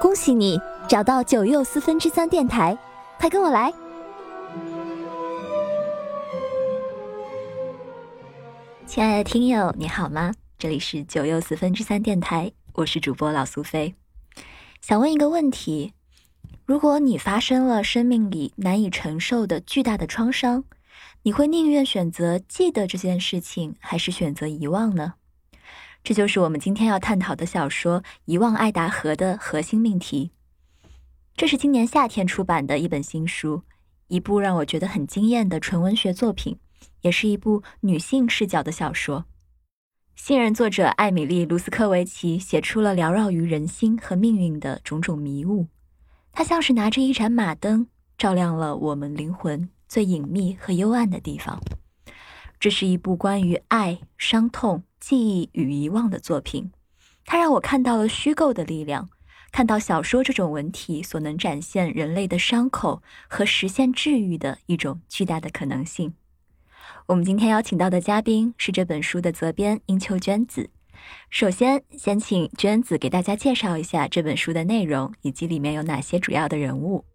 恭喜你找到九又四分之三电台，快跟我来！亲爱的听友，你好吗？这里是九又四分之三电台，我是主播老苏菲。想问一个问题：如果你发生了生命里难以承受的巨大的创伤，你会宁愿选择记得这件事情，还是选择遗忘呢？这就是我们今天要探讨的小说《遗忘爱达荷》的核心命题。这是今年夏天出版的一本新书，一部让我觉得很惊艳的纯文学作品，也是一部女性视角的小说。新人作者艾米丽·卢斯科维奇写出了缭绕于人心和命运的种种迷雾，她像是拿着一盏马灯，照亮了我们灵魂最隐秘和幽暗的地方。这是一部关于爱、伤痛。记忆与遗忘的作品，它让我看到了虚构的力量，看到小说这种文体所能展现人类的伤口和实现治愈的一种巨大的可能性。我们今天邀请到的嘉宾是这本书的责编英秋娟子。首先，先请娟子给大家介绍一下这本书的内容以及里面有哪些主要的人物。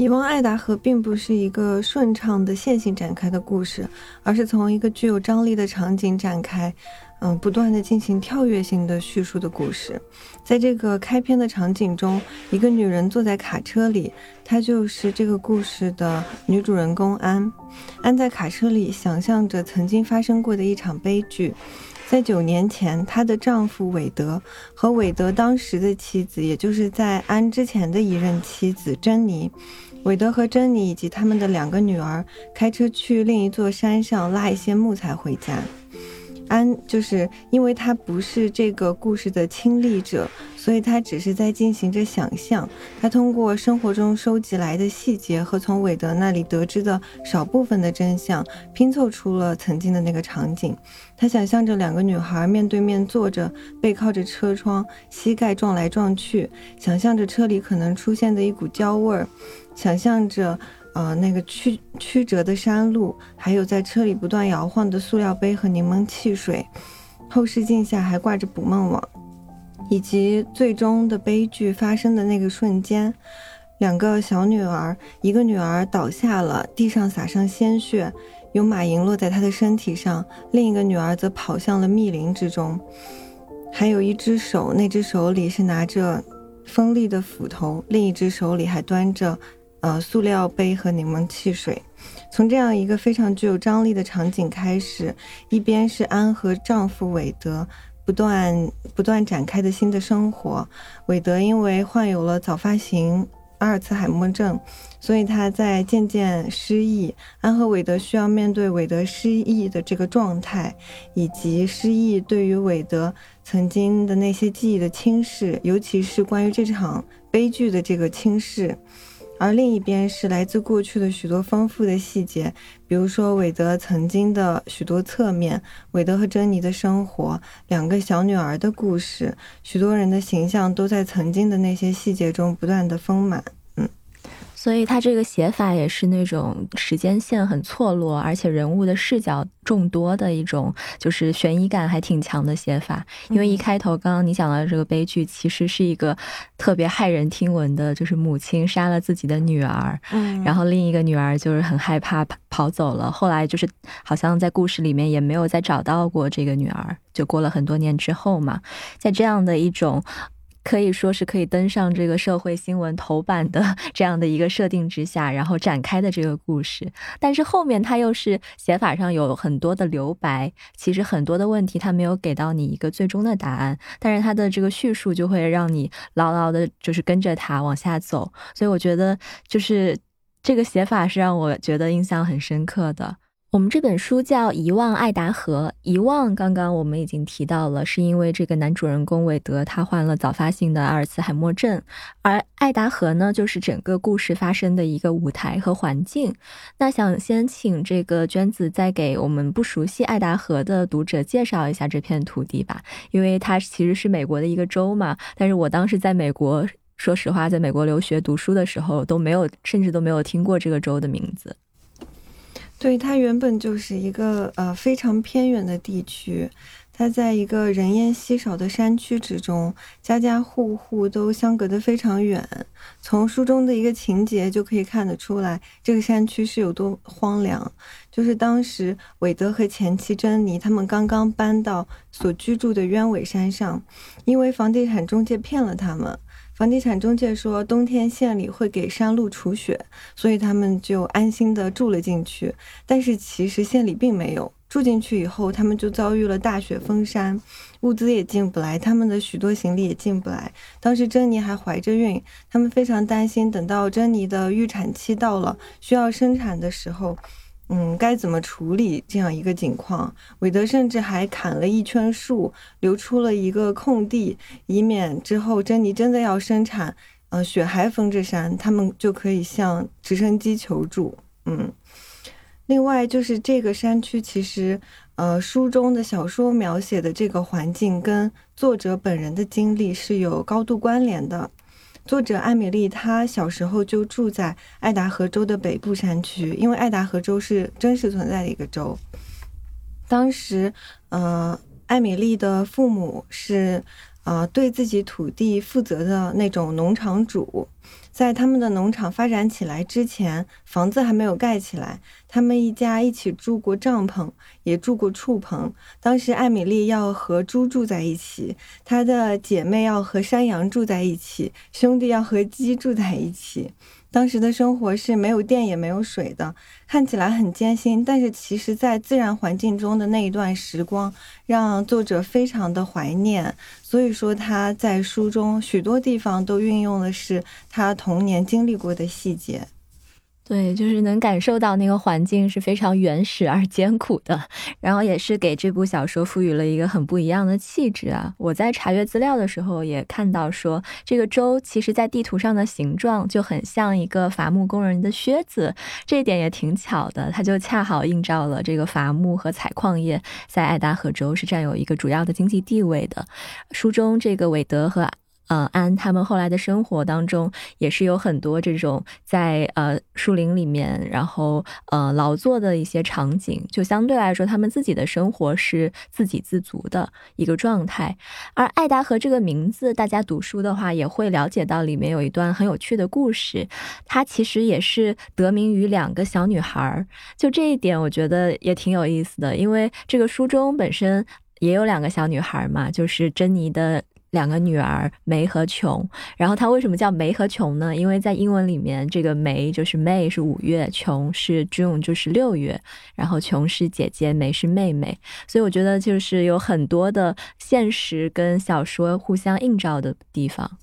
遗忘爱达河并不是一个顺畅的线性展开的故事，而是从一个具有张力的场景展开，嗯，不断的进行跳跃性的叙述的故事。在这个开篇的场景中，一个女人坐在卡车里，她就是这个故事的女主人公安。安在卡车里想象着曾经发生过的一场悲剧，在九年前，她的丈夫韦德和韦德当时的妻子，也就是在安之前的一任妻子珍妮。韦德和珍妮以及他们的两个女儿开车去另一座山上拉一些木材回家。安就是因为他不是这个故事的亲历者，所以他只是在进行着想象。他通过生活中收集来的细节和从韦德那里得知的少部分的真相，拼凑出了曾经的那个场景。他想象着两个女孩面对面坐着，背靠着车窗，膝盖撞来撞去，想象着车里可能出现的一股焦味儿。想象着，呃，那个曲曲折的山路，还有在车里不断摇晃的塑料杯和柠檬汽水，后视镜下还挂着捕梦网，以及最终的悲剧发生的那个瞬间，两个小女儿，一个女儿倒下了，地上洒上鲜血，有马蝇落在她的身体上，另一个女儿则跑向了密林之中，还有一只手，那只手里是拿着锋利的斧头，另一只手里还端着。呃，塑料杯和柠檬汽水，从这样一个非常具有张力的场景开始，一边是安和丈夫韦德不断不断展开的新的生活。韦德因为患有了早发型阿尔茨海默症，所以他在渐渐失忆。安和韦德需要面对韦德失忆的这个状态，以及失忆对于韦德曾经的那些记忆的轻视，尤其是关于这场悲剧的这个轻视。而另一边是来自过去的许多丰富的细节，比如说韦德曾经的许多侧面，韦德和珍妮的生活，两个小女儿的故事，许多人的形象都在曾经的那些细节中不断的丰满。所以他这个写法也是那种时间线很错落，而且人物的视角众多的一种，就是悬疑感还挺强的写法。因为一开头刚刚你讲到这个悲剧，其实是一个特别骇人听闻的，就是母亲杀了自己的女儿，嗯，然后另一个女儿就是很害怕跑跑走了。后来就是好像在故事里面也没有再找到过这个女儿，就过了很多年之后嘛，在这样的一种。可以说是可以登上这个社会新闻头版的 这样的一个设定之下，然后展开的这个故事。但是后面它又是写法上有很多的留白，其实很多的问题它没有给到你一个最终的答案，但是它的这个叙述就会让你牢牢的，就是跟着它往下走。所以我觉得，就是这个写法是让我觉得印象很深刻的。我们这本书叫《遗忘爱达荷》，遗忘刚刚我们已经提到了，是因为这个男主人公韦德他患了早发性的阿尔茨海默症，而爱达荷呢，就是整个故事发生的一个舞台和环境。那想先请这个娟子再给我们不熟悉爱达荷的读者介绍一下这片土地吧，因为它其实是美国的一个州嘛。但是我当时在美国，说实话，在美国留学读书的时候都没有，甚至都没有听过这个州的名字。对，它原本就是一个呃非常偏远的地区，它在一个人烟稀少的山区之中，家家户户都相隔得非常远。从书中的一个情节就可以看得出来，这个山区是有多荒凉。就是当时韦德和前妻珍妮他们刚刚搬到所居住的鸢尾山上，因为房地产中介骗了他们。房地产中介说冬天县里会给山路除雪，所以他们就安心的住了进去。但是其实县里并没有。住进去以后，他们就遭遇了大雪封山，物资也进不来，他们的许多行李也进不来。当时珍妮还怀着孕，他们非常担心，等到珍妮的预产期到了，需要生产的时候，嗯，该怎么处理这样一个情况？韦德甚至还砍了一圈树，留出了一个空地，以免之后珍妮真的要生产，呃，雪还封着山，他们就可以向直升机求助。嗯。另外就是这个山区，其实，呃，书中的小说描写的这个环境跟作者本人的经历是有高度关联的。作者艾米丽她小时候就住在爱达荷州的北部山区，因为爱达荷州是真实存在的一个州。当时，呃，艾米丽的父母是，呃，对自己土地负责的那种农场主。在他们的农场发展起来之前，房子还没有盖起来，他们一家一起住过帐篷，也住过畜棚。当时艾米丽要和猪住在一起，她的姐妹要和山羊住在一起，兄弟要和鸡住在一起。当时的生活是没有电也没有水的，看起来很艰辛，但是其实，在自然环境中的那一段时光，让作者非常的怀念。所以说，他在书中许多地方都运用的是他童年经历过的细节。对，就是能感受到那个环境是非常原始而艰苦的，然后也是给这部小说赋予了一个很不一样的气质啊！我在查阅资料的时候也看到说，这个州其实在地图上的形状就很像一个伐木工人的靴子，这一点也挺巧的，它就恰好映照了这个伐木和采矿业在爱达荷州是占有一个主要的经济地位的。书中这个韦德和。呃，安他们后来的生活当中，也是有很多这种在呃树林里面，然后呃劳作的一些场景，就相对来说，他们自己的生活是自给自足的一个状态。而爱达荷这个名字，大家读书的话也会了解到里面有一段很有趣的故事，它其实也是得名于两个小女孩。就这一点，我觉得也挺有意思的，因为这个书中本身也有两个小女孩嘛，就是珍妮的。两个女儿梅和琼，然后她为什么叫梅和琼呢？因为在英文里面，这个梅就是 May 是五月，琼是 June 就是六月，然后琼是姐姐，梅是妹妹，所以我觉得就是有很多的现实跟小说互相映照的地方。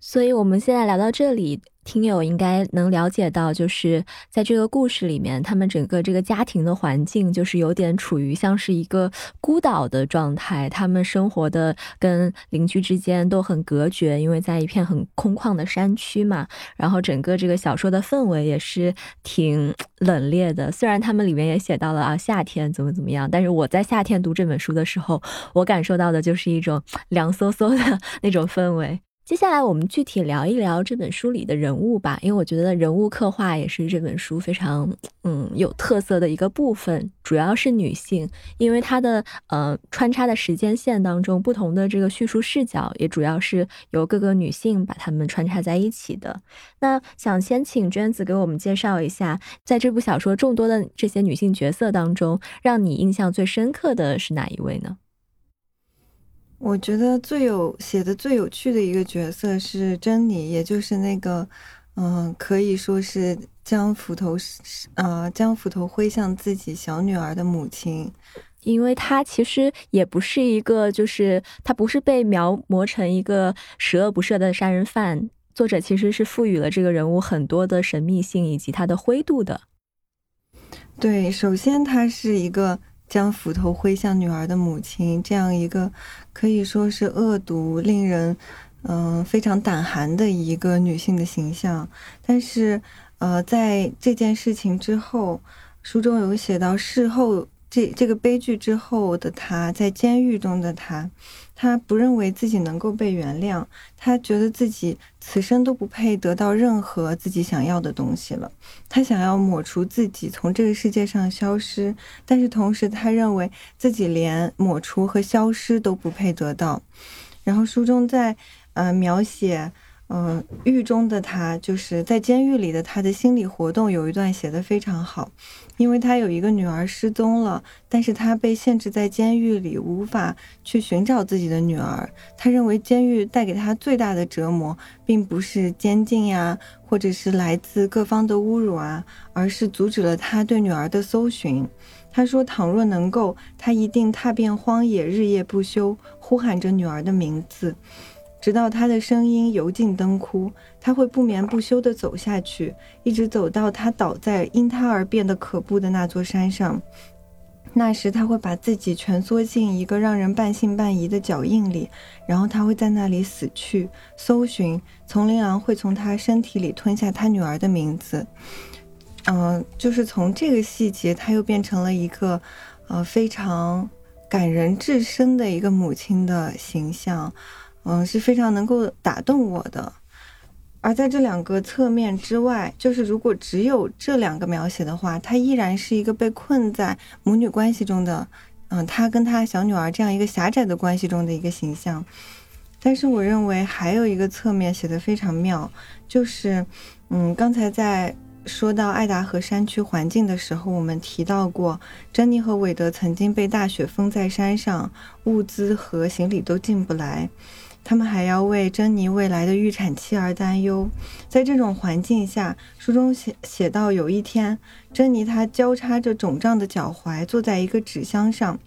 所以我们现在聊到这里。听友应该能了解到，就是在这个故事里面，他们整个这个家庭的环境就是有点处于像是一个孤岛的状态，他们生活的跟邻居之间都很隔绝，因为在一片很空旷的山区嘛。然后整个这个小说的氛围也是挺冷冽的，虽然他们里面也写到了啊夏天怎么怎么样，但是我在夏天读这本书的时候，我感受到的就是一种凉飕飕的那种氛围。接下来我们具体聊一聊这本书里的人物吧，因为我觉得人物刻画也是这本书非常嗯有特色的一个部分，主要是女性，因为它的呃穿插的时间线当中，不同的这个叙述视角也主要是由各个女性把她们穿插在一起的。那想先请娟子给我们介绍一下，在这部小说众多的这些女性角色当中，让你印象最深刻的是哪一位呢？我觉得最有写的最有趣的一个角色是珍妮，也就是那个，嗯，可以说是将斧头，呃，将斧头挥向自己小女儿的母亲，因为她其实也不是一个，就是她不是被描摹成一个十恶不赦的杀人犯，作者其实是赋予了这个人物很多的神秘性以及他的灰度的。对，首先他是一个。将斧头挥向女儿的母亲，这样一个可以说是恶毒、令人嗯非常胆寒的一个女性的形象。但是，呃，在这件事情之后，书中有写到，事后这这个悲剧之后的她，在监狱中的她，他不认为自己能够被原谅，他觉得自己此生都不配得到任何自己想要的东西了。他想要抹除自己从这个世界上消失，但是同时他认为自己连抹除和消失都不配得到。然后书中在呃描写。嗯，狱中的他就是在监狱里的他的心理活动有一段写得非常好，因为他有一个女儿失踪了，但是他被限制在监狱里，无法去寻找自己的女儿。他认为监狱带给他最大的折磨，并不是监禁呀，或者是来自各方的侮辱啊，而是阻止了他对女儿的搜寻。他说，倘若能够，他一定踏遍荒野，日夜不休，呼喊着女儿的名字。直到他的声音油尽灯枯，他会不眠不休地走下去，一直走到他倒在因他而变得可怖的那座山上。那时，他会把自己蜷缩进一个让人半信半疑的脚印里，然后他会在那里死去。搜寻丛林狼会从他身体里吞下他女儿的名字。嗯，就是从这个细节，他又变成了一个，呃，非常感人至深的一个母亲的形象。嗯，是非常能够打动我的。而在这两个侧面之外，就是如果只有这两个描写的话，他依然是一个被困在母女关系中的，嗯，他跟他小女儿这样一个狭窄的关系中的一个形象。但是我认为还有一个侧面写的非常妙，就是，嗯，刚才在说到爱达荷山区环境的时候，我们提到过，珍妮和韦德曾经被大雪封在山上，物资和行李都进不来。他们还要为珍妮未来的预产期而担忧，在这种环境下，书中写写到，有一天，珍妮她交叉着肿胀的脚踝，坐在一个纸箱上。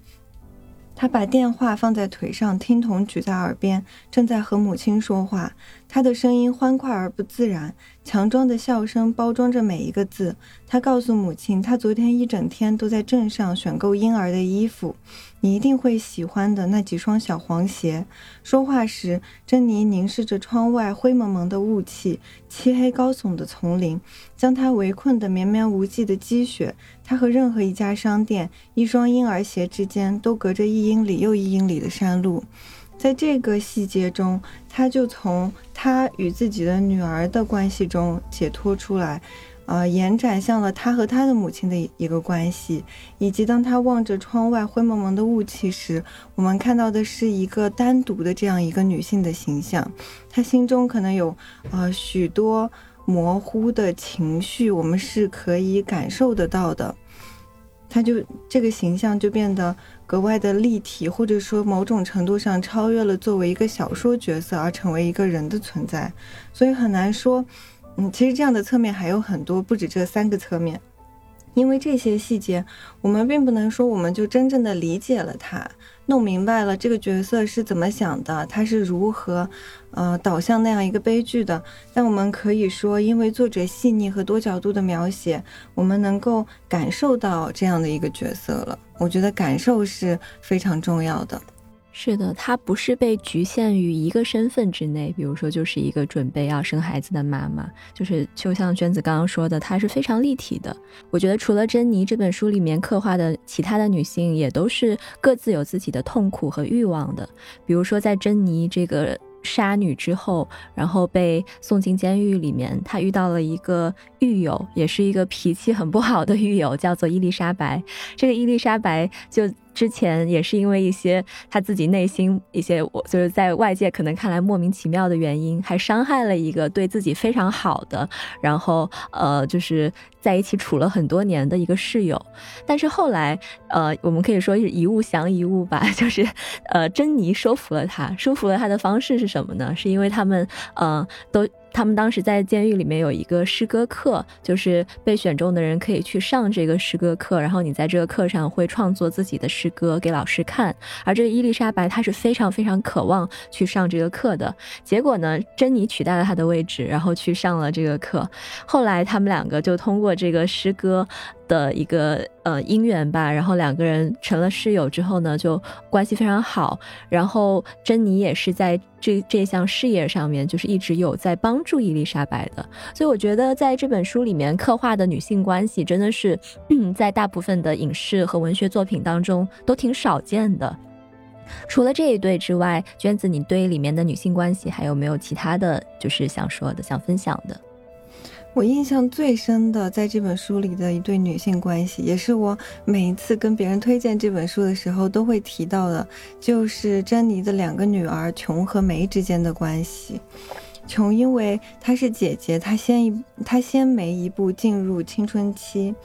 他把电话放在腿上，听筒举在耳边，正在和母亲说话。他的声音欢快而不自然，强装的笑声包装着每一个字。他告诉母亲，他昨天一整天都在镇上选购婴儿的衣服。你一定会喜欢的那几双小黄鞋。说话时，珍妮凝视着窗外灰蒙蒙的雾气、漆黑高耸的丛林，将她围困的绵绵无际的积雪。她和任何一家商店、一双婴儿鞋之间都隔着一英里又一英里的山路。在这个细节中，他就从他与自己的女儿的关系中解脱出来。呃，延展向了他和他的母亲的一个关系，以及当他望着窗外灰蒙蒙的雾气时，我们看到的是一个单独的这样一个女性的形象。他心中可能有呃许多模糊的情绪，我们是可以感受得到的。他就这个形象就变得格外的立体，或者说某种程度上超越了作为一个小说角色而成为一个人的存在，所以很难说。其实这样的侧面还有很多，不止这三个侧面。因为这些细节，我们并不能说我们就真正的理解了他，弄明白了这个角色是怎么想的，他是如何，呃，导向那样一个悲剧的。但我们可以说，因为作者细腻和多角度的描写，我们能够感受到这样的一个角色了。我觉得感受是非常重要的。是的，她不是被局限于一个身份之内，比如说就是一个准备要生孩子的妈妈，就是就像娟子刚刚说的，她是非常立体的。我觉得除了珍妮这本书里面刻画的其他的女性，也都是各自有自己的痛苦和欲望的。比如说在珍妮这个杀女之后，然后被送进监狱里面，她遇到了一个狱友，也是一个脾气很不好的狱友，叫做伊丽莎白。这个伊丽莎白就。之前也是因为一些他自己内心一些我就是在外界可能看来莫名其妙的原因，还伤害了一个对自己非常好的，然后呃就是在一起处了很多年的一个室友。但是后来呃我们可以说是一物降一物吧，就是呃珍妮说服了他，说服了他的方式是什么呢？是因为他们呃都。他们当时在监狱里面有一个诗歌课，就是被选中的人可以去上这个诗歌课，然后你在这个课上会创作自己的诗歌给老师看。而这个伊丽莎白她是非常非常渴望去上这个课的。结果呢，珍妮取代了她的位置，然后去上了这个课。后来他们两个就通过这个诗歌。的一个呃姻缘吧，然后两个人成了室友之后呢，就关系非常好。然后珍妮也是在这这项事业上面，就是一直有在帮助伊丽莎白的。所以我觉得在这本书里面刻画的女性关系，真的是在大部分的影视和文学作品当中都挺少见的。除了这一对之外，娟子，你对里面的女性关系还有没有其他的就是想说的、想分享的？我印象最深的，在这本书里的一对女性关系，也是我每一次跟别人推荐这本书的时候都会提到的，就是珍妮的两个女儿琼和梅之间的关系。琼因为她是姐姐，她先一她先梅一步进入青春期，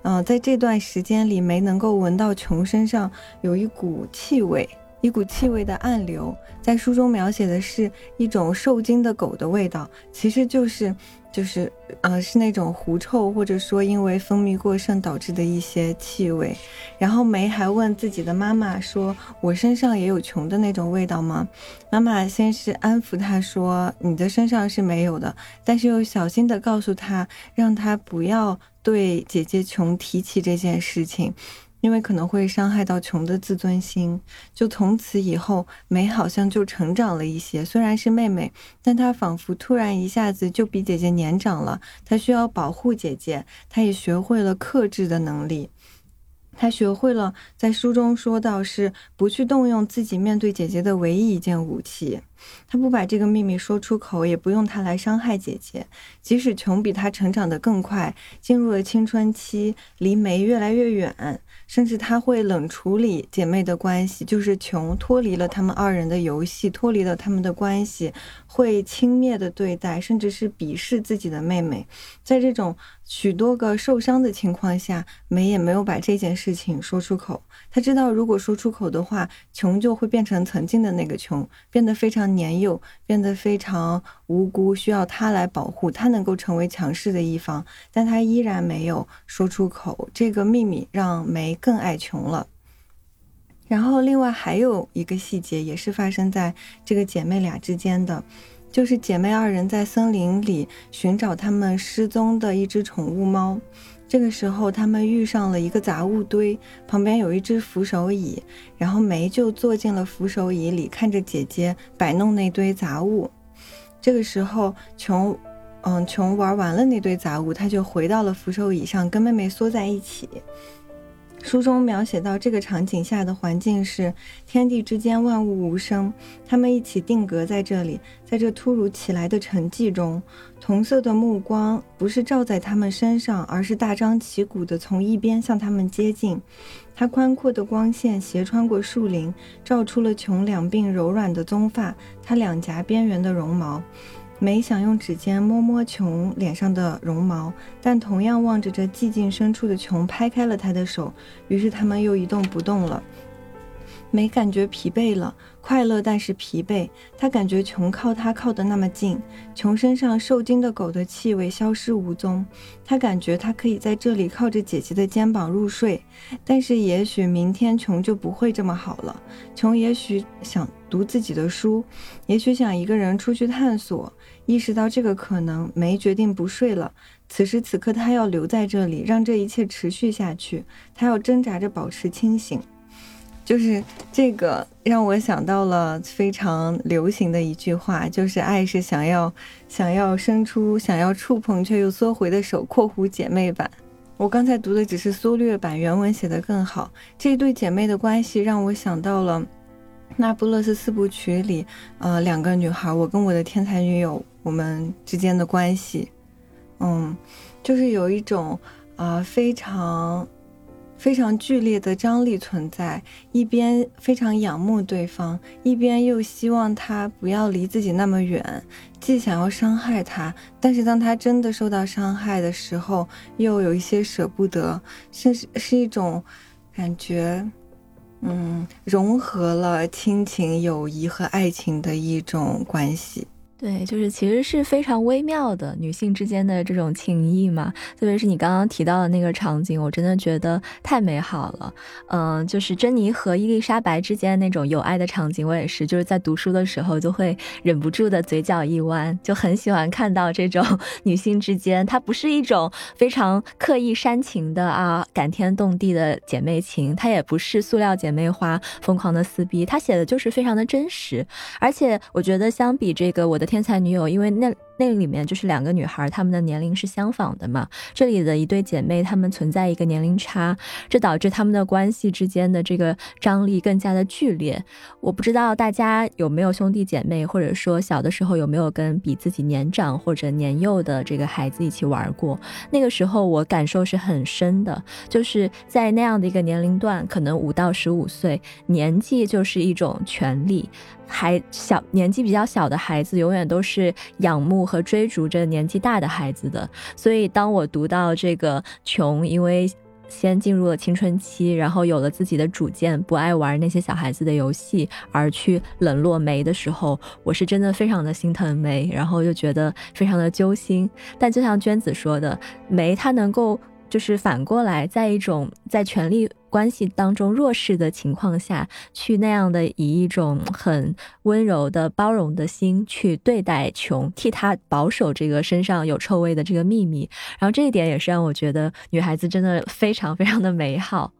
嗯，在这段时间里，梅能够闻到琼身上有一股气味。一股气味的暗流，在书中描写的是一种受惊的狗的味道，其实就是，就是，呃，是那种狐臭，或者说因为分泌过剩导致的一些气味。然后梅还问自己的妈妈说：“我身上也有穷的那种味道吗？”妈妈先是安抚她说：“你的身上是没有的。”但是又小心地告诉她，让她不要对姐姐琼提起这件事情。因为可能会伤害到琼的自尊心，就从此以后，美好像就成长了一些。虽然是妹妹，但她仿佛突然一下子就比姐姐年长了。她需要保护姐姐，她也学会了克制的能力。她学会了在书中说到是不去动用自己面对姐姐的唯一一件武器。她不把这个秘密说出口，也不用他来伤害姐姐。即使琼比她成长得更快，进入了青春期，离梅越来越远。甚至他会冷处理姐妹的关系，就是琼脱离了他们二人的游戏，脱离了他们的关系，会轻蔑的对待，甚至是鄙视自己的妹妹。在这种许多个受伤的情况下，梅也没有把这件事情说出口。他知道，如果说出口的话，琼就会变成曾经的那个琼，变得非常年幼，变得非常无辜，需要他来保护，他能够成为强势的一方。但他依然没有说出口这个秘密，让梅更爱琼了。然后，另外还有一个细节，也是发生在这个姐妹俩之间的，就是姐妹二人在森林里寻找他们失踪的一只宠物猫。这个时候，他们遇上了一个杂物堆，旁边有一只扶手椅，然后梅就坐进了扶手椅里，看着姐姐摆弄那堆杂物。这个时候，琼，嗯，琼玩完了那堆杂物，她就回到了扶手椅上，跟妹妹缩在一起。书中描写到这个场景下的环境是天地之间万物无声，他们一起定格在这里，在这突如其来的沉寂中，同色的目光不是照在他们身上，而是大张旗鼓地从一边向他们接近。它宽阔的光线斜穿过树林，照出了琼两鬓柔软的棕发，她两颊边缘的绒毛。梅想用指尖摸摸琼脸上的绒毛，但同样望着这寂静深处的琼，拍开了他的手。于是他们又一动不动了。梅感觉疲惫了，快乐但是疲惫。他感觉琼靠他靠得那么近，琼身上受惊的狗的气味消失无踪。他感觉他可以在这里靠着姐姐的肩膀入睡，但是也许明天琼就不会这么好了。琼也许想读自己的书，也许想一个人出去探索。意识到这个可能，梅决定不睡了。此时此刻，他要留在这里，让这一切持续下去。他要挣扎着保持清醒。就是这个让我想到了非常流行的一句话，就是爱是想要想要伸出想要触碰却又缩回的手（括弧姐妹版）。我刚才读的只是缩略版，原文写得更好。这对姐妹的关系让我想到了《那不勒斯四部曲》里，呃，两个女孩，我跟我的天才女友。我们之间的关系，嗯，就是有一种啊非常非常剧烈的张力存在，一边非常仰慕对方，一边又希望他不要离自己那么远，既想要伤害他，但是当他真的受到伤害的时候，又有一些舍不得，是是一种感觉，嗯，融合了亲情、友谊和爱情的一种关系。对，就是其实是非常微妙的女性之间的这种情谊嘛，特别是你刚刚提到的那个场景，我真的觉得太美好了。嗯，就是珍妮和伊丽莎白之间那种有爱的场景，我也是，就是在读书的时候就会忍不住的嘴角一弯，就很喜欢看到这种 女性之间，它不是一种非常刻意煽情的啊感天动地的姐妹情，它也不是塑料姐妹花疯狂的撕逼，它写的就是非常的真实，而且我觉得相比这个我的。天才女友，因为那。那里面就是两个女孩，她们的年龄是相仿的嘛？这里的一对姐妹，她们存在一个年龄差，这导致她们的关系之间的这个张力更加的剧烈。我不知道大家有没有兄弟姐妹，或者说小的时候有没有跟比自己年长或者年幼的这个孩子一起玩过？那个时候我感受是很深的，就是在那样的一个年龄段，可能五到十五岁，年纪就是一种权利。还小年纪比较小的孩子，永远都是仰慕。和追逐着年纪大的孩子的，所以当我读到这个琼因为先进入了青春期，然后有了自己的主见，不爱玩那些小孩子的游戏，而去冷落梅的时候，我是真的非常的心疼梅，然后就觉得非常的揪心。但就像娟子说的，梅她能够。就是反过来，在一种在权力关系当中弱势的情况下去那样的以一种很温柔的包容的心去对待琼，替他保守这个身上有臭味的这个秘密，然后这一点也是让我觉得女孩子真的非常非常的美好。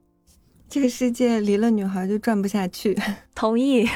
这个世界离了女孩就转不下去。同意。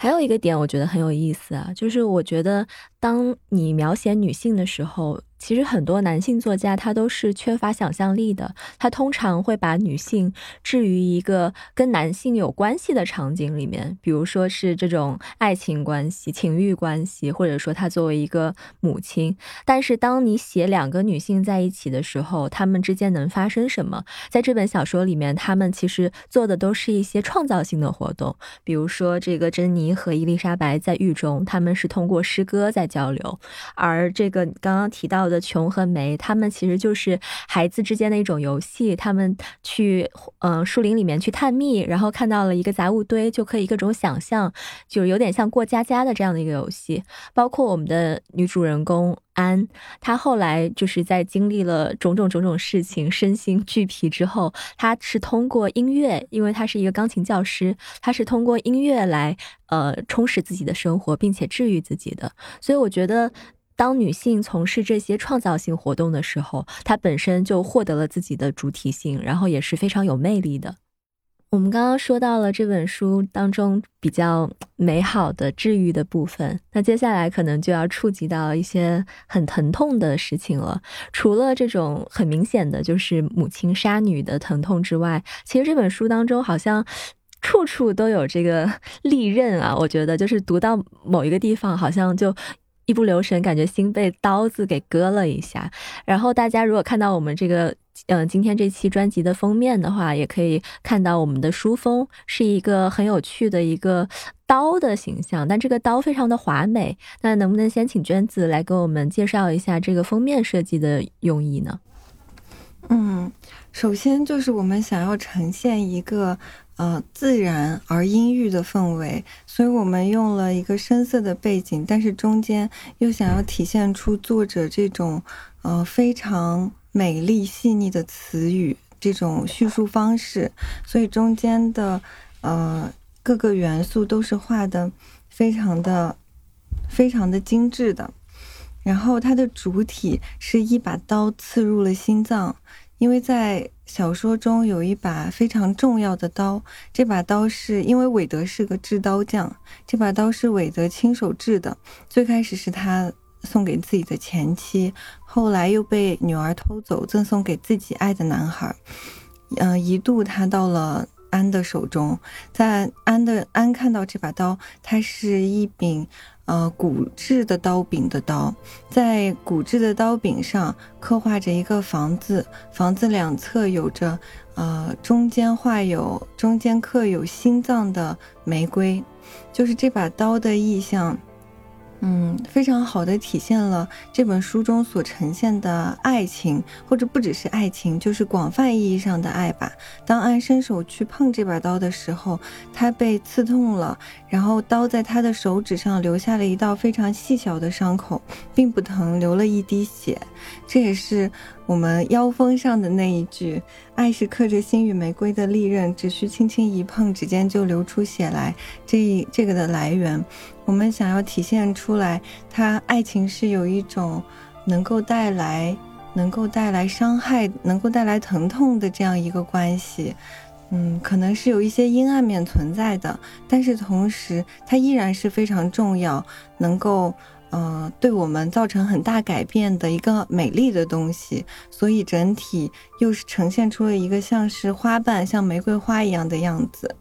还有一个点我觉得很有意思啊，就是我觉得当你描写女性的时候。其实很多男性作家他都是缺乏想象力的，他通常会把女性置于一个跟男性有关系的场景里面，比如说是这种爱情关系、情欲关系，或者说他作为一个母亲。但是当你写两个女性在一起的时候，她们之间能发生什么？在这本小说里面，他们其实做的都是一些创造性的活动，比如说这个珍妮和伊丽莎白在狱中，他们是通过诗歌在交流，而这个刚刚提到。的琼和梅，他们其实就是孩子之间的一种游戏。他们去嗯树林里面去探秘，然后看到了一个杂物堆，就可以各种想象，就有点像过家家的这样的一个游戏。包括我们的女主人公安，他后来就是在经历了种种种种事情，身心俱疲之后，他是通过音乐，因为他是一个钢琴教师，他是通过音乐来呃充实自己的生活，并且治愈自己的。所以我觉得。当女性从事这些创造性活动的时候，她本身就获得了自己的主体性，然后也是非常有魅力的。我们刚刚说到了这本书当中比较美好的治愈的部分，那接下来可能就要触及到一些很疼痛的事情了。除了这种很明显的就是母亲杀女的疼痛之外，其实这本书当中好像处处都有这个 利刃啊。我觉得就是读到某一个地方，好像就。一不留神，感觉心被刀子给割了一下。然后大家如果看到我们这个，嗯，今天这期专辑的封面的话，也可以看到我们的书封是一个很有趣的一个刀的形象，但这个刀非常的华美。那能不能先请娟子来给我们介绍一下这个封面设计的用意呢？嗯，首先就是我们想要呈现一个。呃，自然而阴郁的氛围，所以我们用了一个深色的背景，但是中间又想要体现出作者这种呃非常美丽细腻的词语，这种叙述方式，所以中间的呃各个元素都是画的非常的非常的精致的，然后它的主体是一把刀刺入了心脏。因为在小说中有一把非常重要的刀，这把刀是因为韦德是个制刀匠，这把刀是韦德亲手制的。最开始是他送给自己的前妻，后来又被女儿偷走，赠送给自己爱的男孩。嗯，一度他到了安的手中，在安的安看到这把刀，它是一柄。呃，骨质的刀柄的刀，在骨质的刀柄上刻画着一个房子，房子两侧有着，呃，中间画有中间刻有心脏的玫瑰，就是这把刀的意象，嗯，非常好的体现了这本书中所呈现的爱情，或者不只是爱情，就是广泛意义上的爱吧。当安伸手去碰这把刀的时候，他被刺痛了，然后刀在他的手指上留下了一道非常细小的伤口，并不疼，流了一滴血。这也是我们腰封上的那一句“爱是刻着心与玫瑰的利刃，只需轻轻一碰，指尖就流出血来”这这个的来源。我们想要体现出来，它爱情是有一种能够带来、能够带来伤害、能够带来疼痛的这样一个关系。嗯，可能是有一些阴暗面存在的，但是同时它依然是非常重要，能够嗯对我们造成很大改变的一个美丽的东西。所以整体又是呈现出了一个像是花瓣、像玫瑰花一样的样子。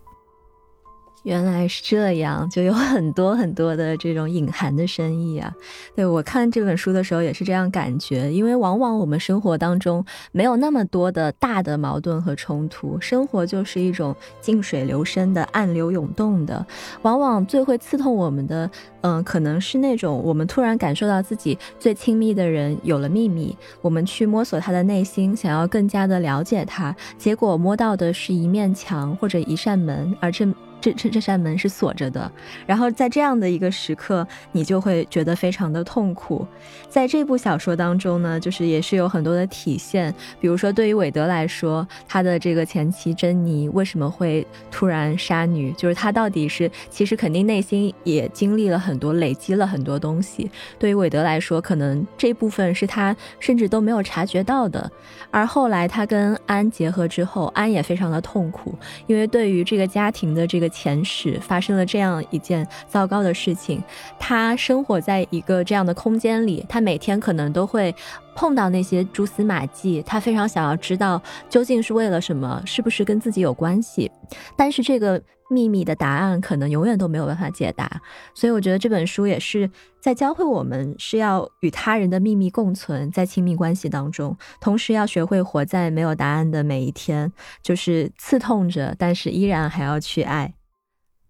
原来是这样，就有很多很多的这种隐含的深意啊！对我看这本书的时候也是这样感觉，因为往往我们生活当中没有那么多的大的矛盾和冲突，生活就是一种静水流深的、暗流涌动的。往往最会刺痛我们的，嗯，可能是那种我们突然感受到自己最亲密的人有了秘密，我们去摸索他的内心，想要更加的了解他，结果摸到的是一面墙或者一扇门，而这。这这这扇门是锁着的，然后在这样的一个时刻，你就会觉得非常的痛苦。在这部小说当中呢，就是也是有很多的体现，比如说对于韦德来说，他的这个前妻珍妮为什么会突然杀女，就是他到底是其实肯定内心也经历了很多，累积了很多东西。对于韦德来说，可能这部分是他甚至都没有察觉到的。而后来他跟安结合之后，安也非常的痛苦，因为对于这个家庭的这个。前世发生了这样一件糟糕的事情，他生活在一个这样的空间里，他每天可能都会碰到那些蛛丝马迹，他非常想要知道究竟是为了什么，是不是跟自己有关系，但是这个秘密的答案可能永远都没有办法解答，所以我觉得这本书也是在教会我们是要与他人的秘密共存，在亲密关系当中，同时要学会活在没有答案的每一天，就是刺痛着，但是依然还要去爱。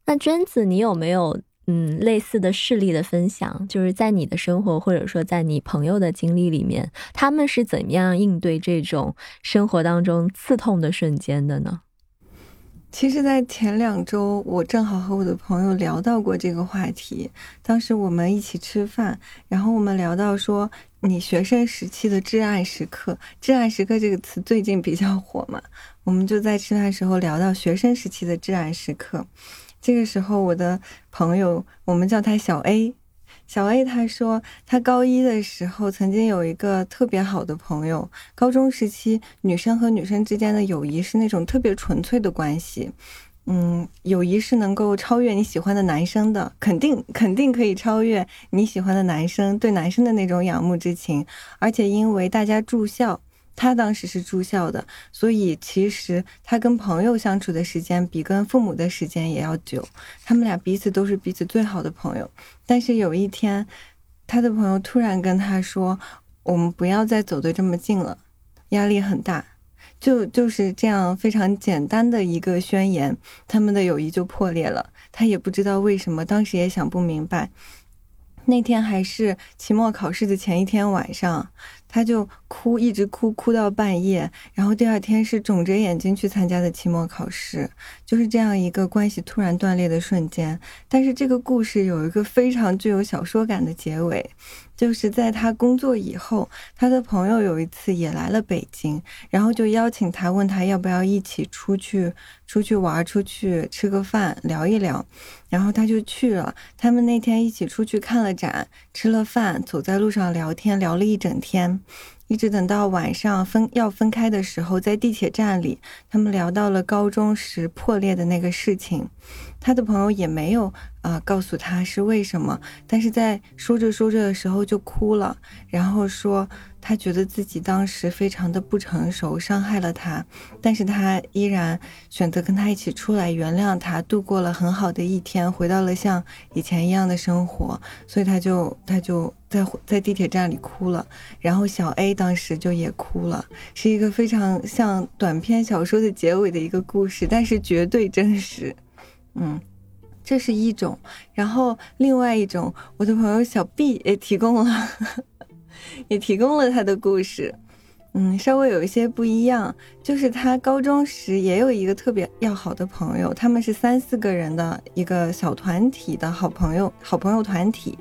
那娟子，你有没有嗯类似的事例的分享？就是在你的生活或者说在你朋友的经历里面，他们是怎么样应对这种生活当中刺痛的瞬间的呢？其实，在前两周，我正好和我的朋友聊到过这个话题。当时我们一起吃饭，然后我们聊到说，你学生时期的至暗时刻，“至暗时刻”这个词最近比较火嘛，我们就在吃饭时候聊到学生时期的至暗时刻。这个时候，我的朋友，我们叫他小 A，小 A 他说，他高一的时候曾经有一个特别好的朋友。高中时期，女生和女生之间的友谊是那种特别纯粹的关系，嗯，友谊是能够超越你喜欢的男生的，肯定肯定可以超越你喜欢的男生对男生的那种仰慕之情，而且因为大家住校。他当时是住校的，所以其实他跟朋友相处的时间比跟父母的时间也要久。他们俩彼此都是彼此最好的朋友。但是有一天，他的朋友突然跟他说：“我们不要再走得这么近了，压力很大。”就就是这样非常简单的一个宣言，他们的友谊就破裂了。他也不知道为什么，当时也想不明白。那天还是期末考试的前一天晚上。他就哭，一直哭，哭到半夜。然后第二天是肿着眼睛去参加的期末考试，就是这样一个关系突然断裂的瞬间。但是这个故事有一个非常具有小说感的结尾。就是在他工作以后，他的朋友有一次也来了北京，然后就邀请他，问他要不要一起出去出去玩，出去吃个饭，聊一聊。然后他就去了。他们那天一起出去看了展，吃了饭，走在路上聊天，聊了一整天。一直等到晚上分要分开的时候，在地铁站里，他们聊到了高中时破裂的那个事情。他的朋友也没有啊告诉他是为什么，但是在说着说着的时候就哭了，然后说。他觉得自己当时非常的不成熟，伤害了他，但是他依然选择跟他一起出来，原谅他，度过了很好的一天，回到了像以前一样的生活。所以他就他就在在地铁站里哭了，然后小 A 当时就也哭了，是一个非常像短篇小说的结尾的一个故事，但是绝对真实。嗯，这是一种。然后另外一种，我的朋友小 B 也提供了，也提供了他的故事。嗯，稍微有一些不一样，就是他高中时也有一个特别要好的朋友，他们是三四个人的一个小团体的好朋友，好朋友团体。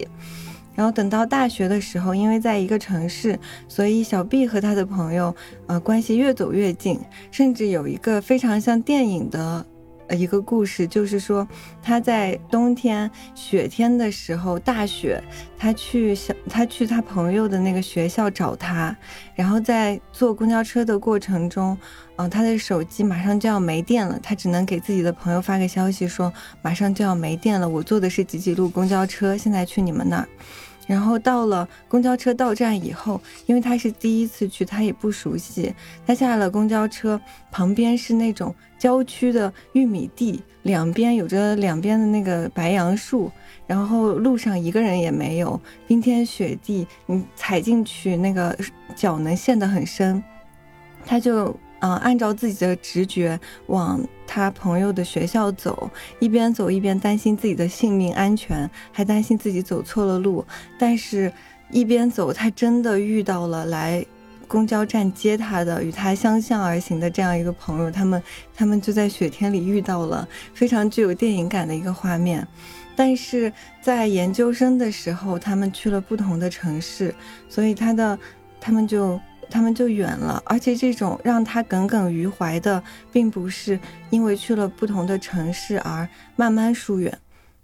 然后等到大学的时候，因为在一个城市，所以小 B 和他的朋友，呃，关系越走越近，甚至有一个非常像电影的，一个故事，就是说他在冬天雪天的时候，大雪，他去小他去他朋友的那个学校找他，然后在坐公交车的过程中，嗯，他的手机马上就要没电了，他只能给自己的朋友发个消息说马上就要没电了，我坐的是几几路公交车，现在去你们那儿。然后到了公交车到站以后，因为他是第一次去，他也不熟悉。他下了公交车，旁边是那种郊区的玉米地，两边有着两边的那个白杨树，然后路上一个人也没有，冰天雪地，你踩进去那个脚能陷得很深，他就。嗯，按照自己的直觉往他朋友的学校走，一边走一边担心自己的性命安全，还担心自己走错了路。但是，一边走，他真的遇到了来公交站接他的、与他相向而行的这样一个朋友。他们，他们就在雪天里遇到了，非常具有电影感的一个画面。但是在研究生的时候，他们去了不同的城市，所以他的，他们就。他们就远了，而且这种让他耿耿于怀的，并不是因为去了不同的城市而慢慢疏远，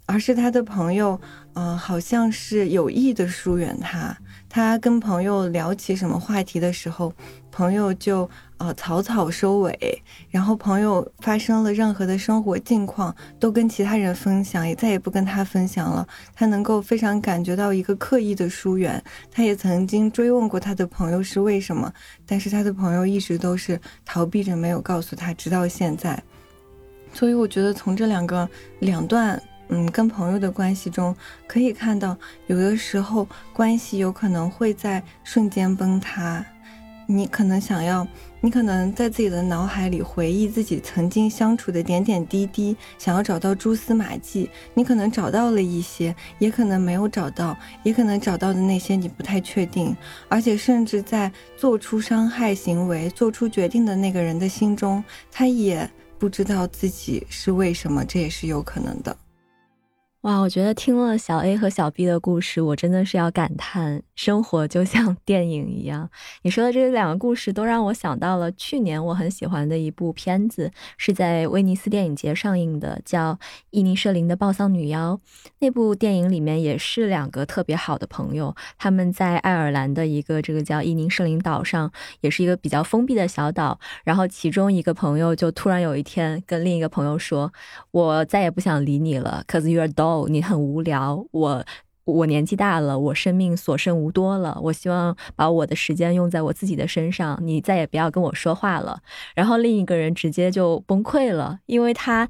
而是他的朋友，呃，好像是有意的疏远他。他跟朋友聊起什么话题的时候，朋友就呃草草收尾，然后朋友发生了任何的生活境况都跟其他人分享，也再也不跟他分享了。他能够非常感觉到一个刻意的疏远。他也曾经追问过他的朋友是为什么，但是他的朋友一直都是逃避着，没有告诉他，直到现在。所以我觉得从这两个两段。嗯，跟朋友的关系中可以看到，有的时候关系有可能会在瞬间崩塌。你可能想要，你可能在自己的脑海里回忆自己曾经相处的点点滴滴，想要找到蛛丝马迹。你可能找到了一些，也可能没有找到，也可能找到的那些你不太确定。而且，甚至在做出伤害行为、做出决定的那个人的心中，他也不知道自己是为什么，这也是有可能的。哇，我觉得听了小 A 和小 B 的故事，我真的是要感叹，生活就像 电影一样。你说的这两个故事都让我想到了去年我很喜欢的一部片子，是在威尼斯电影节上映的，叫《伊尼舍林的暴丧女妖》。那部电影里面也是两个特别好的朋友，他们在爱尔兰的一个这个叫伊尼舍林岛上，也是一个比较封闭的小岛。然后其中一个朋友就突然有一天跟另一个朋友说：“我再也不想理你了，cause you're dog。”你很无聊，我我年纪大了，我生命所剩无多了，我希望把我的时间用在我自己的身上，你再也不要跟我说话了。然后另一个人直接就崩溃了，因为他。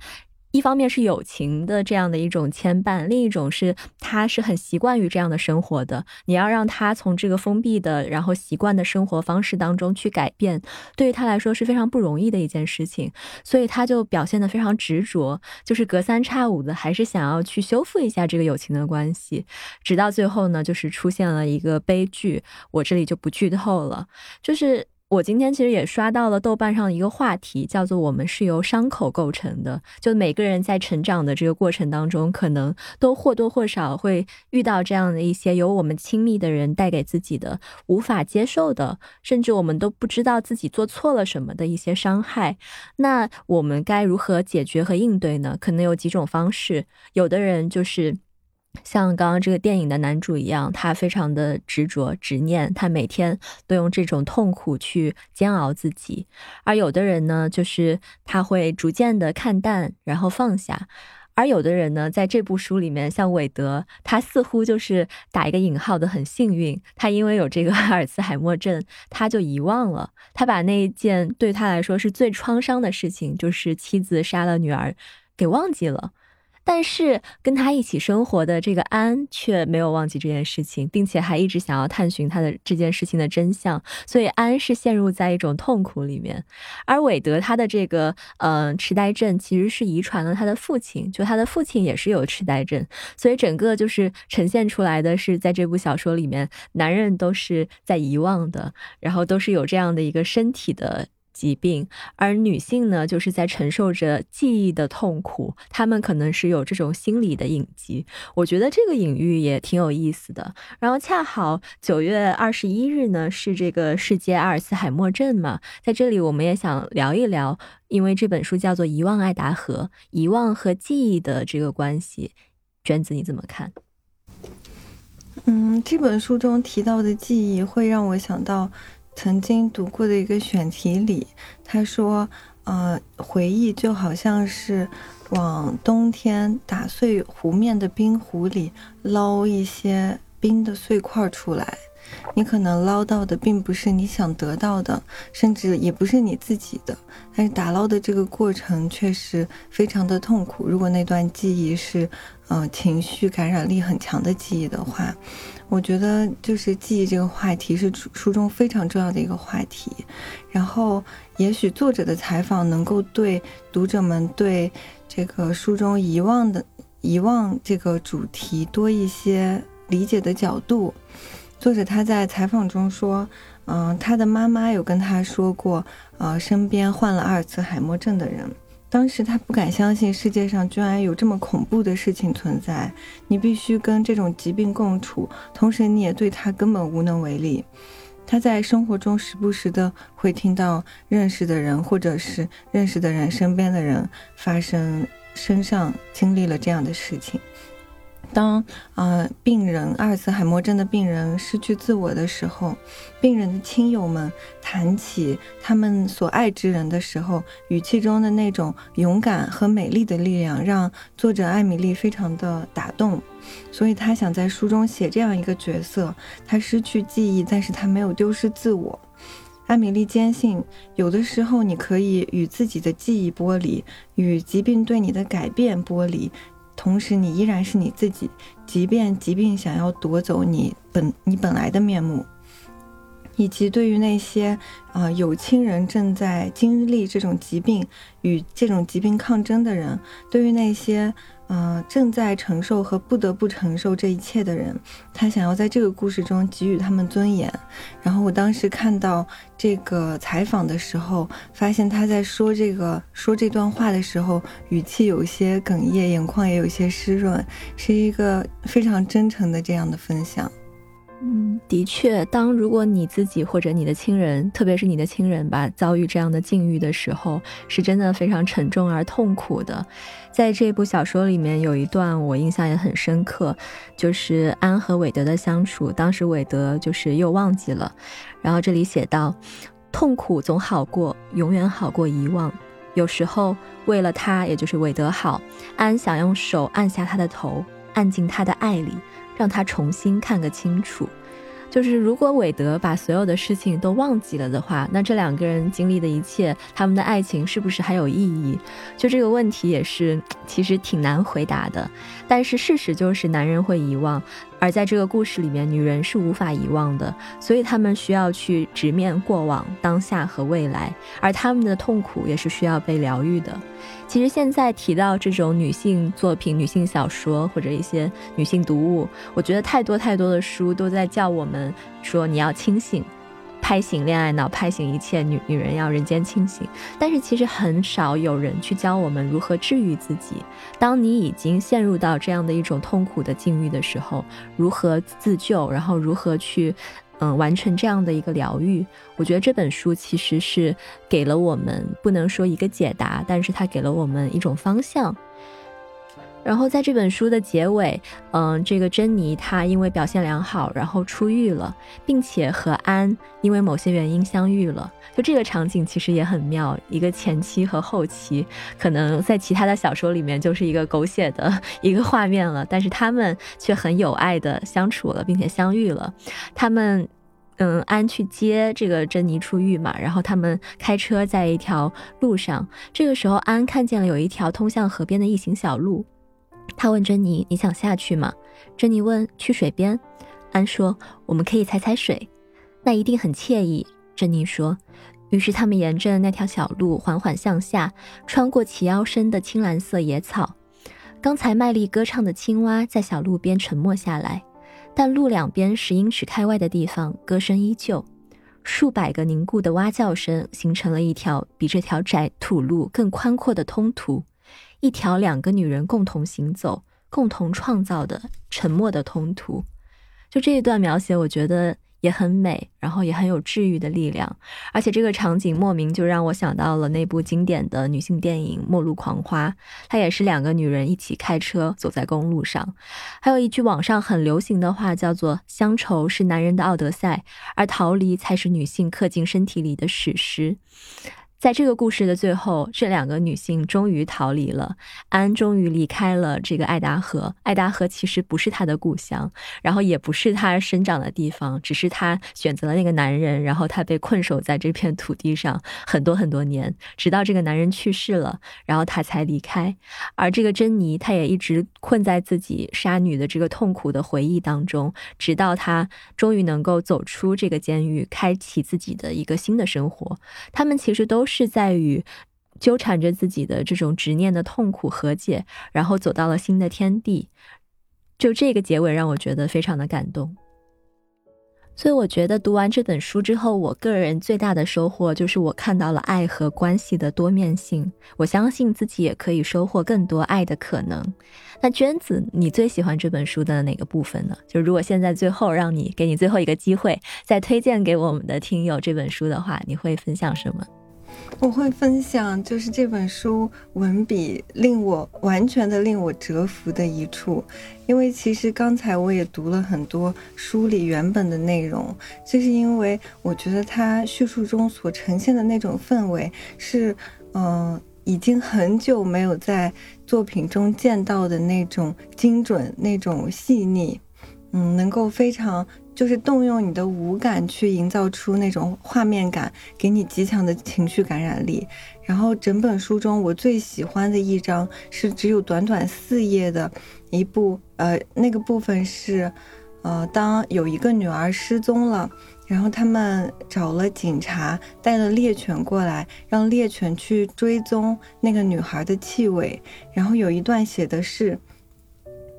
一方面是友情的这样的一种牵绊，另一种是他是很习惯于这样的生活的。你要让他从这个封闭的然后习惯的生活方式当中去改变，对于他来说是非常不容易的一件事情。所以他就表现得非常执着，就是隔三差五的还是想要去修复一下这个友情的关系，直到最后呢，就是出现了一个悲剧。我这里就不剧透了，就是。我今天其实也刷到了豆瓣上一个话题，叫做“我们是由伤口构成的”。就每个人在成长的这个过程当中，可能都或多或少会遇到这样的一些由我们亲密的人带给自己的无法接受的，甚至我们都不知道自己做错了什么的一些伤害。那我们该如何解决和应对呢？可能有几种方式。有的人就是。像刚刚这个电影的男主一样，他非常的执着、执念，他每天都用这种痛苦去煎熬自己。而有的人呢，就是他会逐渐的看淡，然后放下；而有的人呢，在这部书里面，像韦德，他似乎就是打一个引号的很幸运，他因为有这个 阿尔茨海默症，他就遗忘了，他把那一件对他来说是最创伤的事情，就是妻子杀了女儿，给忘记了。但是跟他一起生活的这个安却没有忘记这件事情，并且还一直想要探寻他的这件事情的真相。所以安是陷入在一种痛苦里面，而韦德他的这个呃痴呆症其实是遗传了他的父亲，就他的父亲也是有痴呆症，所以整个就是呈现出来的是在这部小说里面，男人都是在遗忘的，然后都是有这样的一个身体的。疾病，而女性呢，就是在承受着记忆的痛苦，她们可能是有这种心理的隐疾。我觉得这个隐喻也挺有意思的。然后恰好九月二十一日呢，是这个世界阿尔茨海默症嘛，在这里我们也想聊一聊，因为这本书叫做《遗忘爱达荷》，遗忘和记忆的这个关系，娟子你怎么看？嗯，这本书中提到的记忆会让我想到。曾经读过的一个选题里，他说：“呃，回忆就好像是往冬天打碎湖面的冰壶里捞一些冰的碎块出来。你可能捞到的并不是你想得到的，甚至也不是你自己的。但是打捞的这个过程确实非常的痛苦。如果那段记忆是，呃，情绪感染力很强的记忆的话。”我觉得就是记忆这个话题是书中非常重要的一个话题，然后也许作者的采访能够对读者们对这个书中遗忘的遗忘这个主题多一些理解的角度。作者他在采访中说，嗯，他的妈妈有跟他说过，呃，身边患了阿尔茨海默症的人。当时他不敢相信世界上居然有这么恐怖的事情存在，你必须跟这种疾病共处，同时你也对他根本无能为力。他在生活中时不时的会听到认识的人或者是认识的人身边的人发生身上经历了这样的事情。当呃病人阿尔茨海默症的病人失去自我的时候，病人的亲友们谈起他们所爱之人的时候，语气中的那种勇敢和美丽的力量，让作者艾米丽非常的打动。所以他想在书中写这样一个角色：他失去记忆，但是他没有丢失自我。艾米丽坚信，有的时候你可以与自己的记忆剥离，与疾病对你的改变剥离。同时，你依然是你自己，即便疾病想要夺走你本你本来的面目，以及对于那些啊有亲人正在经历这种疾病与这种疾病抗争的人，对于那些。嗯，正在承受和不得不承受这一切的人，他想要在这个故事中给予他们尊严。然后我当时看到这个采访的时候，发现他在说这个说这段话的时候，语气有些哽咽，眼眶也有些湿润，是一个非常真诚的这样的分享。嗯，的确，当如果你自己或者你的亲人，特别是你的亲人吧，遭遇这样的境遇的时候，是真的非常沉重而痛苦的。在这部小说里面，有一段我印象也很深刻，就是安和韦德的相处。当时韦德就是又忘记了，然后这里写道：“痛苦总好过，永远好过遗忘。有时候为了他，也就是韦德好，安想用手按下他的头，按进他的爱里。”让他重新看个清楚，就是如果韦德把所有的事情都忘记了的话，那这两个人经历的一切，他们的爱情是不是还有意义？就这个问题也是其实挺难回答的。但是事实就是，男人会遗忘。而在这个故事里面，女人是无法遗忘的，所以她们需要去直面过往、当下和未来，而她们的痛苦也是需要被疗愈的。其实现在提到这种女性作品、女性小说或者一些女性读物，我觉得太多太多的书都在叫我们说你要清醒。拍醒恋爱脑，拍醒一切女女人要人间清醒。但是其实很少有人去教我们如何治愈自己。当你已经陷入到这样的一种痛苦的境遇的时候，如何自救，然后如何去，嗯，完成这样的一个疗愈？我觉得这本书其实是给了我们，不能说一个解答，但是它给了我们一种方向。然后在这本书的结尾，嗯，这个珍妮她因为表现良好，然后出狱了，并且和安因为某些原因相遇了。就这个场景其实也很妙，一个前期和后期，可能在其他的小说里面就是一个狗血的一个画面了，但是他们却很有爱的相处了，并且相遇了。他们，嗯，安去接这个珍妮出狱嘛，然后他们开车在一条路上，这个时候安看见了有一条通向河边的异形小路。他问珍妮：“你想下去吗？”珍妮问：“去水边？”安说：“我们可以踩踩水，那一定很惬意。”珍妮说。于是他们沿着那条小路缓缓向下，穿过齐腰深的青蓝色野草。刚才卖力歌唱的青蛙在小路边沉默下来，但路两边十英尺开外的地方，歌声依旧。数百个凝固的蛙叫声形成了一条比这条窄土路更宽阔的通途，一条两个女人共同行走、共同创造的沉默的通途。就这一段描写，我觉得。也很美，然后也很有治愈的力量，而且这个场景莫名就让我想到了那部经典的女性电影《末路狂花》，它也是两个女人一起开车走在公路上。还有一句网上很流行的话叫做“乡愁是男人的奥德赛，而逃离才是女性刻进身体里的史诗”。在这个故事的最后，这两个女性终于逃离了，安终于离开了这个爱达荷。爱达荷其实不是她的故乡，然后也不是她生长的地方，只是她选择了那个男人，然后她被困守在这片土地上很多很多年，直到这个男人去世了，然后她才离开。而这个珍妮，她也一直困在自己杀女的这个痛苦的回忆当中，直到她终于能够走出这个监狱，开启自己的一个新的生活。他们其实都是。是在与纠缠着自己的这种执念的痛苦和解，然后走到了新的天地。就这个结尾让我觉得非常的感动。所以我觉得读完这本书之后，我个人最大的收获就是我看到了爱和关系的多面性。我相信自己也可以收获更多爱的可能。那娟子，你最喜欢这本书的哪个部分呢？就如果现在最后让你给你最后一个机会，再推荐给我们的听友这本书的话，你会分享什么？我会分享，就是这本书文笔令我完全的令我折服的一处，因为其实刚才我也读了很多书里原本的内容，就是因为我觉得它叙述中所呈现的那种氛围是，嗯，已经很久没有在作品中见到的那种精准、那种细腻，嗯，能够非常。就是动用你的五感去营造出那种画面感，给你极强的情绪感染力。然后整本书中，我最喜欢的一章是只有短短四页的一部，呃，那个部分是，呃，当有一个女儿失踪了，然后他们找了警察，带了猎犬过来，让猎犬去追踪那个女孩的气味。然后有一段写的是。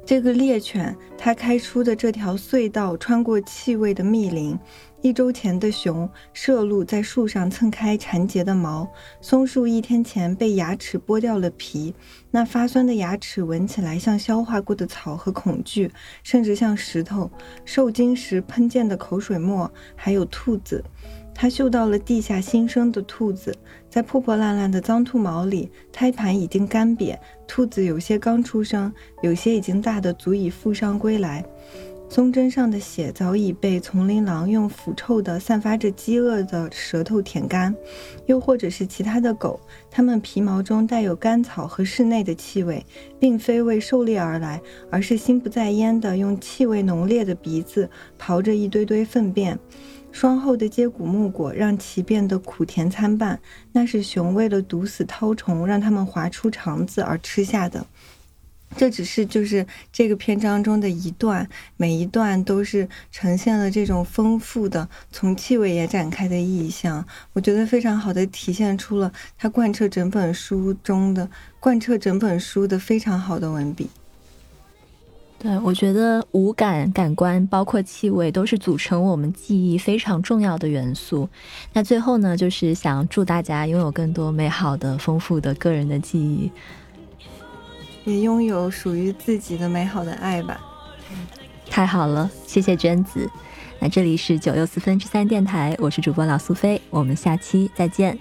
这个猎犬，它开出的这条隧道穿过气味的密林。一周前的熊摄鹿在树上蹭开缠结的毛，松树一天前被牙齿剥掉了皮，那发酸的牙齿闻起来像消化过的草和恐惧，甚至像石头。受惊时喷溅的口水沫，还有兔子。他嗅到了地下新生的兔子，在破破烂烂的脏兔毛里，胎盘已经干瘪，兔子有些刚出生，有些已经大得足以负伤归来。松针上的血早已被丛林狼用腐臭的、散发着饥饿的舌头舔干，又或者是其他的狗，它们皮毛中带有干草和室内的气味，并非为狩猎而来，而是心不在焉地用气味浓烈的鼻子刨着一堆堆粪便。霜后的接骨木果让其变得苦甜参半，那是熊为了毒死绦虫，让它们划出肠子而吃下的。这只是就是这个篇章中的一段，每一段都是呈现了这种丰富的从气味也展开的意象。我觉得非常好的体现出了它贯彻整本书中的贯彻整本书的非常好的文笔。对，我觉得五感感官包括气味都是组成我们记忆非常重要的元素。那最后呢，就是想祝大家拥有更多美好的、丰富的个人的记忆，也拥有属于自己的美好的爱吧。太好了，谢谢娟子。那这里是九又四分之三电台，我是主播老苏菲，我们下期再见。